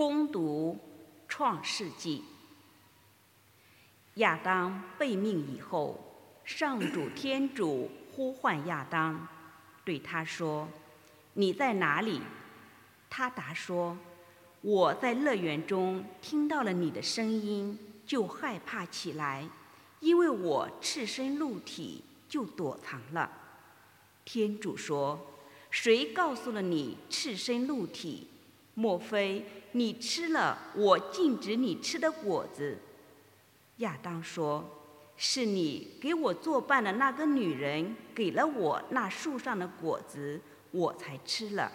攻读创世纪。亚当被命以后，上主天主呼唤亚当，对他说：“你在哪里？”他答说：“我在乐园中听到了你的声音，就害怕起来，因为我赤身露体，就躲藏了。”天主说：“谁告诉了你赤身露体？莫非你吃了我禁止你吃的果子？”亚当说：“是你给我作伴的那个女人给了我那树上的果子，我才吃了。”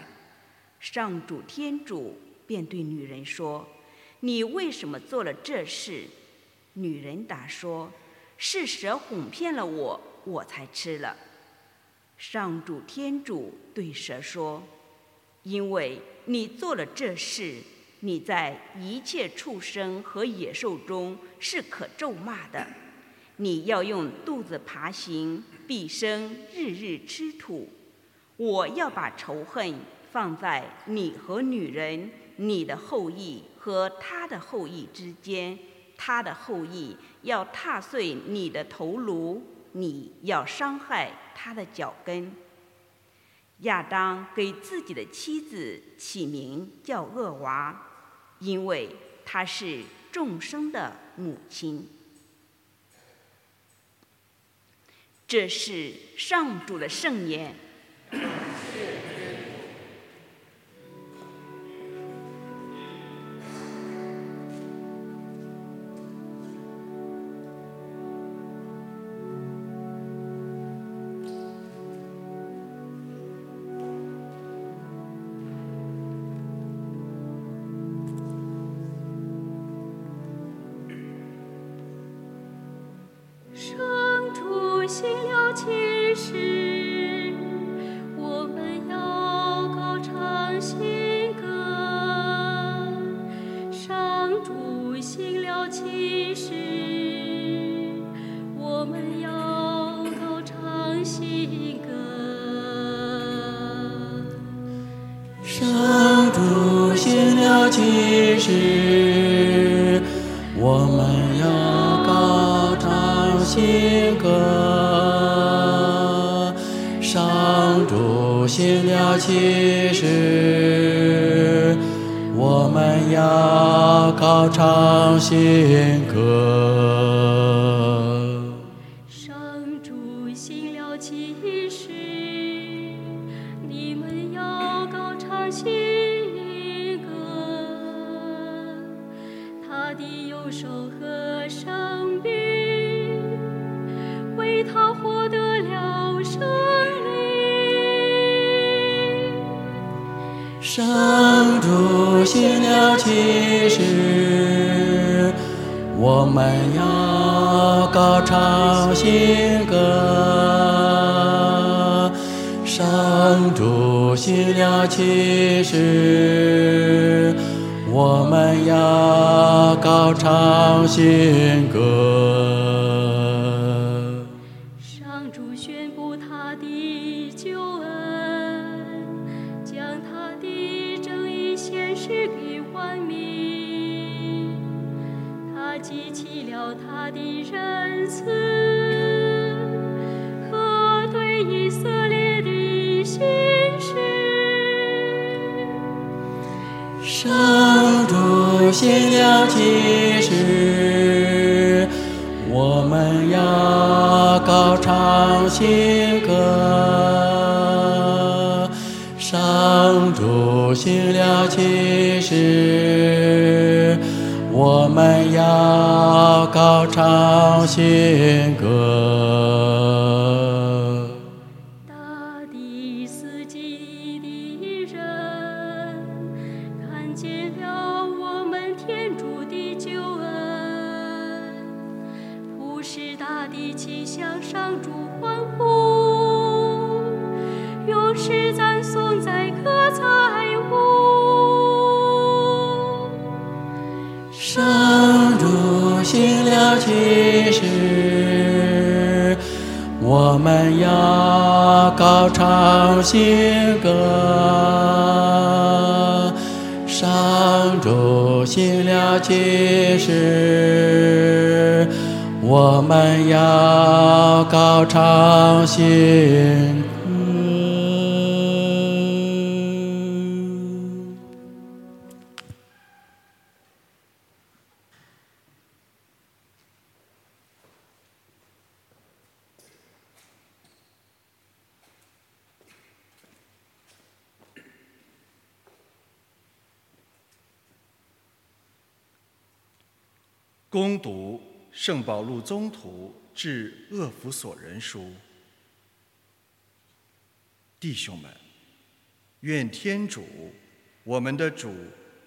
上主天主便对女人说：“你为什么做了这事？”女人答说：“是蛇哄骗了我，我才吃了。”上主天主对蛇说：“因为你做了这事。”你在一切畜生和野兽中是可咒骂的，你要用肚子爬行，毕生日日吃土。我要把仇恨放在你和女人、你的后裔和他的后裔之间，他的后裔要踏碎你的头颅，你要伤害他的脚跟。亚当给自己的妻子起名叫厄娃。因为她是众生的母亲，这是上主的圣言。其实我们要高唱新歌上主心了其实我们要高唱新歌。上主心了其实你们要高唱新助手和士兵为他获得了胜利。圣主醒了，起时我们要高唱新歌。圣主醒了，起时。我们要高唱新歌，上主宣布他的救恩，将他的正义显示给万民。他记起了他的仁慈和对以色列的心事。主行了其实，我们要高唱新歌。上主行了其实。我们要高唱新歌。上主行了其实，我们要高唱新歌。上主行了奇事，我们要高唱新歌。攻读圣保禄宗徒致厄弗所人书，弟兄们，愿天主，我们的主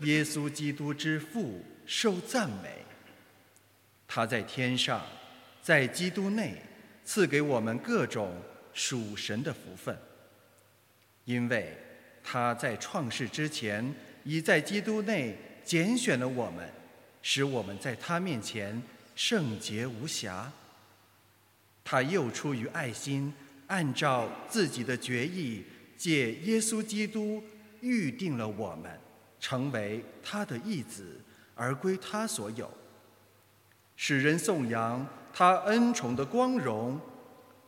耶稣基督之父受赞美。他在天上，在基督内赐给我们各种属神的福分，因为他在创世之前已在基督内拣选了我们。使我们在他面前圣洁无瑕。他又出于爱心，按照自己的决意，借耶稣基督预定了我们，成为他的义子，而归他所有，使人颂扬他恩宠的光荣。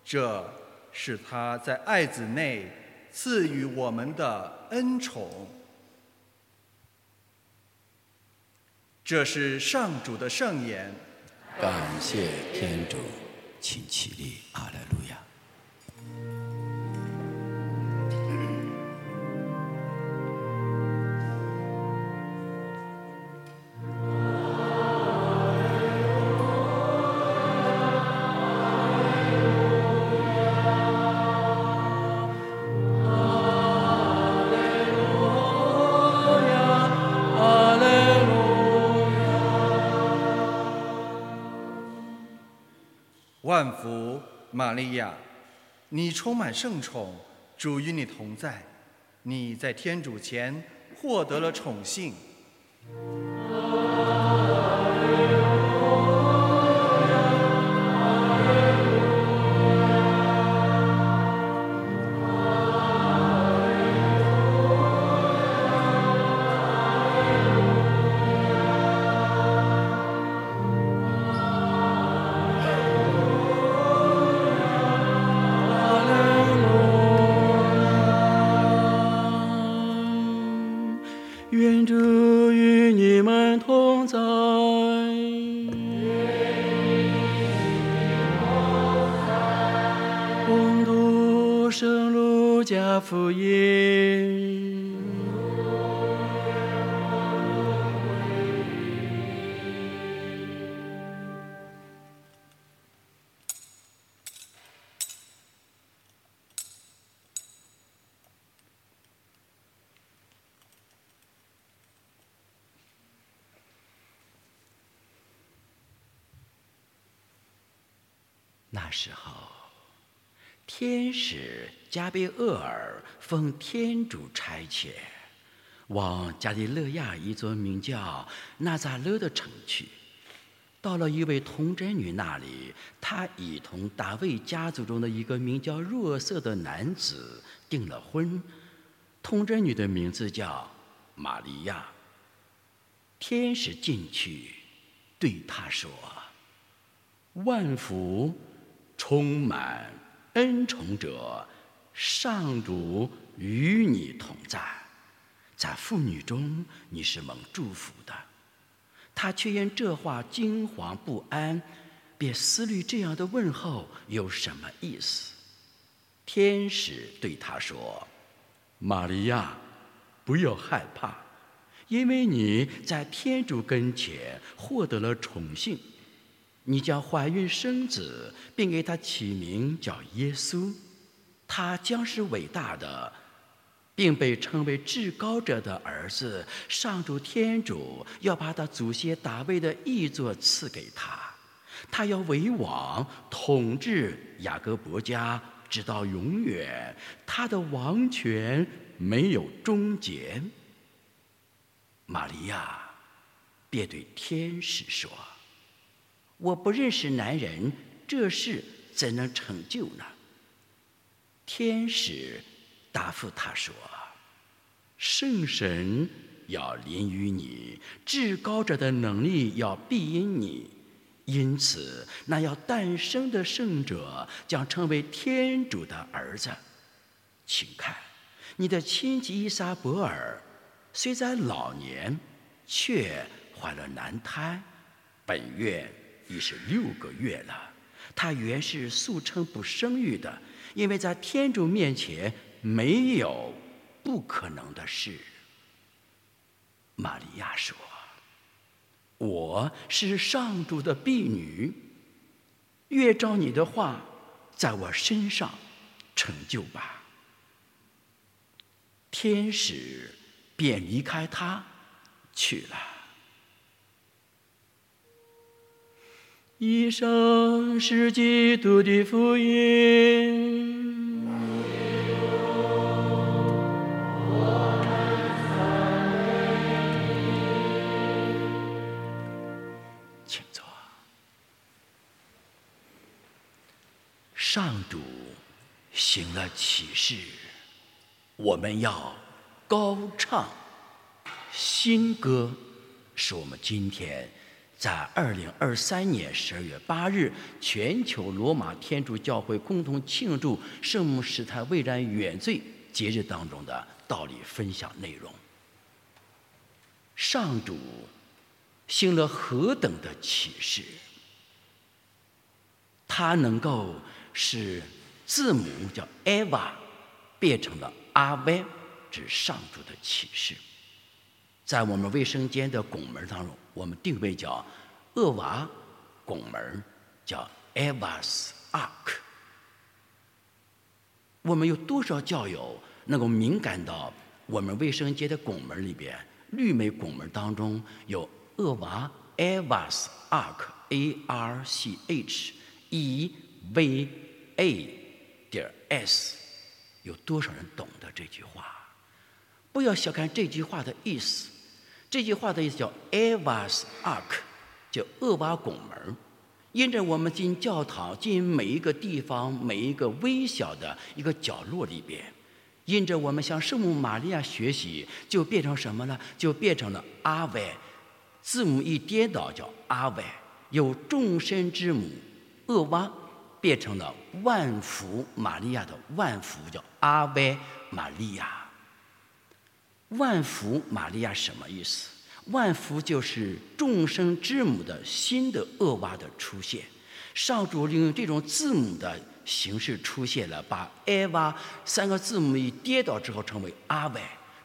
这是他在爱子内赐予我们的恩宠。这是上主的圣言。感谢天主，请起立，阿莱路玛利亚，你充满圣宠，主与你同在，你在天主前获得了宠幸。圣路加福音。天使加贝厄尔奉天主差遣，往加利勒亚一座名叫纳扎勒的城去。到了一位童贞女那里，她已同大卫家族中的一个名叫若瑟的男子订了婚。童贞女的名字叫玛利亚。天使进去，对她说：“万福，充满恩宠者，上主与你同在。在妇女中，你是蒙祝福的。”他却因这话惊惶不安，便思虑这样的问候有什么意思。天使对他说：“玛利亚，不要害怕，因为你在天主跟前获得了宠幸。你将怀孕生子，并给他起名叫耶稣。他将是伟大的。”并被称为至高者的儿子，上主天主要把他祖先大卫的义作赐给他，他要为王，统治雅各伯家，直到永远，他的王权没有终结。玛利亚便对天使说：“我不认识男人，这事怎能成就呢？”天使。答复他说：“圣神要临于你，至高者的能力要庇荫你。因此，那要诞生的圣者将成为天主的儿子。请看，你的亲戚伊莎伯尔，虽在老年，却怀了男胎，本月已是六个月了。她原是素称不生育的，因为在天主面前没有不可能的事。玛利亚说。我是上主的婢女，越照你的话，在我身上成就吧。天使便离开他去了。以上是基督的福音。请坐上主行了启示，我们要高唱新歌，是我们今天在二零二三年十二月八日全球罗马天主教会共同庆祝圣母使坛未然原罪节日当中的道理分享内容。上主行了何等的启示，他能够。使字母叫 Eva 变成了阿维，指上主的启示。在我们卫生间的拱门当中，我们定位叫厄娃拱门，叫 Eva's Ark。我们有多少教友能够敏感到我们卫生间的拱门里边绿美拱门当中有厄娃 Eva's Ark，A R C H E V。A 点 S，有多少人懂得这句话？不要小看这句话的意思。这句话的意思叫 Eva's Ark，叫厄娃拱门。因着我们进教堂，进每一个地方，每一个微小的一个角落里边，因着我们向圣母玛利亚学习，就变成什么呢？就变成了阿维。字母一颠倒，叫阿维。有众生之母厄娃。变成了万福玛利亚的万福，叫阿维玛利亚。万福玛利亚什么意思？万福就是众生之母的新的厄娃的出现。上主利用这种字母的形式出现了，把艾娃三个字母一跌倒之后，成为阿维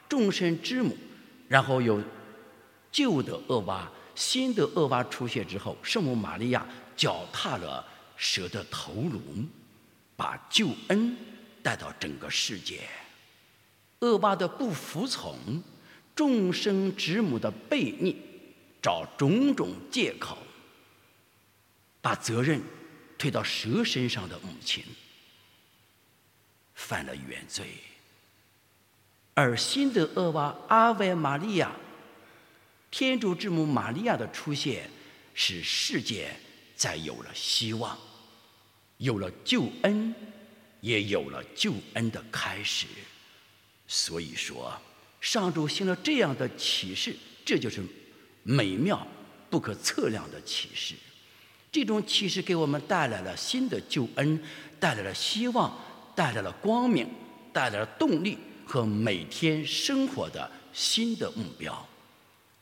众生之母。然后有旧的厄娃、新的厄娃出现之后，圣母玛利亚脚踏了。蛇的头颅，把救恩带到整个世界。恶霸的不服从，众生之母的悖逆，找种种借口，把责任推到蛇身上的母亲，犯了原罪。而新的恶霸阿维玛利亚，天主之母玛利亚的出现，使世界。再有了希望，有了救恩，也有了救恩的开始。所以说，上主行了这样的启示，这就是美妙不可测量的启示。这种启示给我们带来了新的救恩，带来了希望，带来了光明，带来了动力和每天生活的新的目标。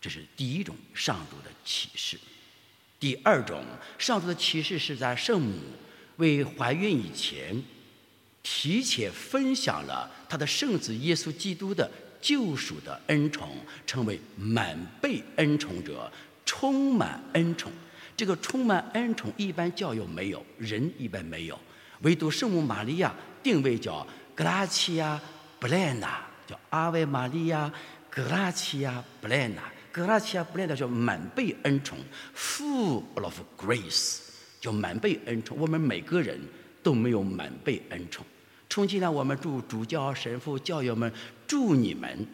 这是第一种上主的启示。第二种，上主的启示是在圣母为怀孕以前，提前分享了他的圣子耶稣基督的救赎的恩宠，成为满被恩宠者，充满恩宠。这个充满恩宠，一般教友没有，人一般没有，唯独圣母玛利亚定位叫格拉齐亚布莱纳，叫阿维玛利亚格拉齐亚布莱纳。格拉齐亚布莱的叫满被恩宠，full of grace，叫满被恩宠。我们每个人都没有满被恩宠。从今呢，我们祝主教、神父、教友们，祝你们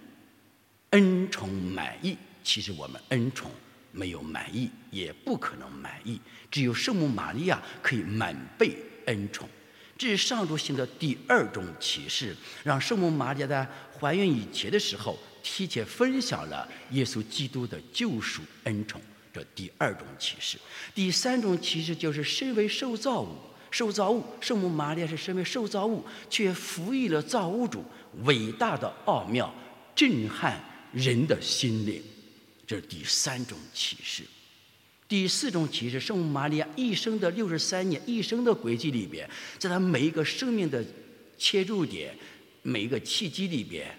恩宠满意。其实我们恩宠没有满意，也不可能满意。只有圣母玛利亚可以满被恩宠。这是上主行的第二种启示，让圣母玛利亚在怀孕以前的时候。提前分享了耶稣基督的救赎恩宠，这第二种启示。第三种启示就是身为受造物，受造物圣母玛利亚是身为受造物，却赋予了造物主伟大的奥妙，震撼人的心灵。这是第三种启示。第四种启示，圣母玛利亚一生的六十三年一生的轨迹里边，在她每一个生命的切入点、每一个契机里边，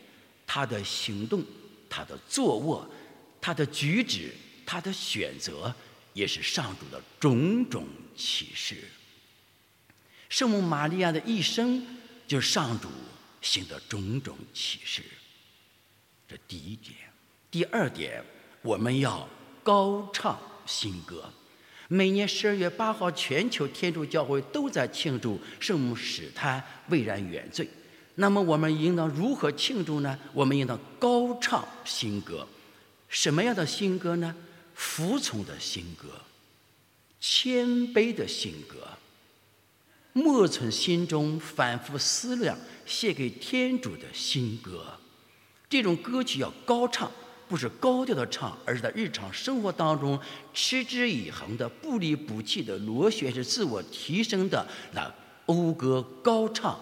她的行动、她的坐卧、她的举止、她的选择，也是上主的种种启示。圣母玛利亚的一生，就是上主行的种种启示。这第一点，第二点，我们要高唱。新歌，每年十二月八号，全球天主教会都在庆祝圣母使她蔚然原罪。那么，我们应当如何庆祝呢？我们应当高唱新歌。什么样的新歌呢？服从的新歌，谦卑的新歌，默存心中，反复思量，写给天主的新歌。这种歌曲要高唱。不是高调的唱，而是在日常生活当中持之以恒的、不离不弃的螺旋式自我提升的那讴歌高唱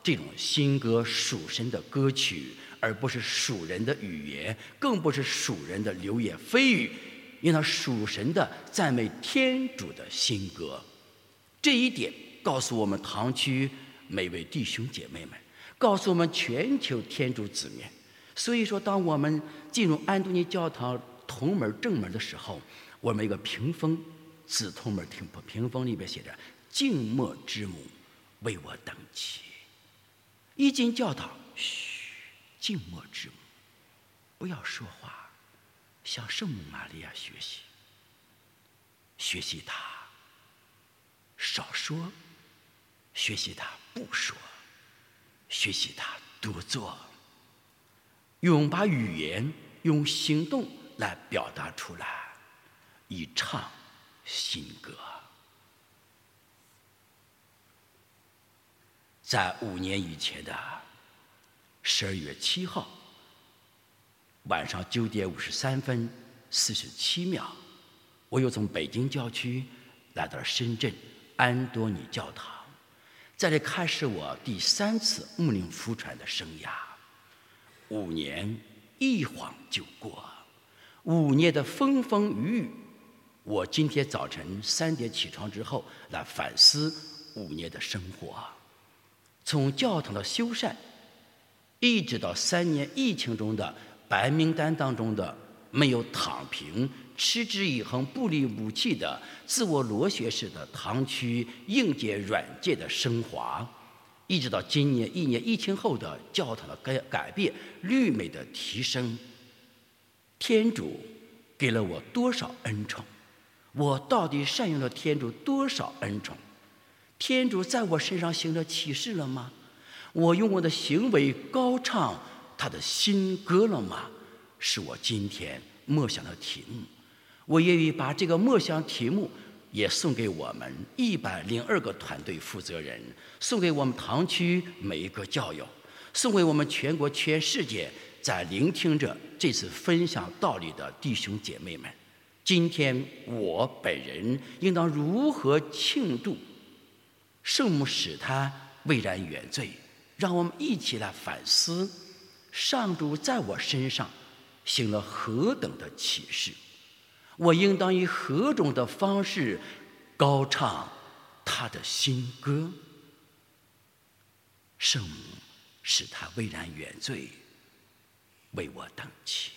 这种新歌属神的歌曲，而不是属人的语言，更不是属人的流言蜚语，应当属神的赞美天主的新歌。这一点告诉我们堂区每位弟兄姐妹们，告诉我们全球天主子民。所以说，当我们进入安东尼教堂铜门正门的时候，我们一个屏风，紫铜门屏屏风里边写着“静默之母为我等起”。一进教堂，嘘，静默之母，不要说话，向圣母玛利亚学习，学习她少说，学习他不说，学习他多做。用把语言用行动来表达出来，以唱新歌。在五年以前的十二月七号晚上九点五十三分四十七秒，我又从北京郊区来到了深圳安多尼教堂，在这开始我第三次木林福传的生涯。五年一晃就过，五年的风风雨雨，我今天早晨三点起床之后来反思五年的生活，从教堂的修缮，一直到三年疫情中的白名单当中的没有躺平、持之以恒、不离不弃的自我螺旋式的堂区硬件软件的升华。一直到今年一年疫情后的教堂的改改变、绿美的提升，天主给了我多少恩宠？我到底善用了天主多少恩宠？天主在我身上行了启示了吗？我用我的行为高唱他的新歌了吗？是我今天默想的题目。我愿意把这个默想题目。也送给我们一百零二个团队负责人，送给我们堂区每一个教友，送给我们全国全世界在聆听着这次分享道理的弟兄姐妹们。今天我本人应当如何庆祝圣母使他蔚然原罪？让我们一起来反思，上主在我身上行了何等的启示。我应当以何种的方式高唱他的新歌？圣母使他巍然原罪，为我等起。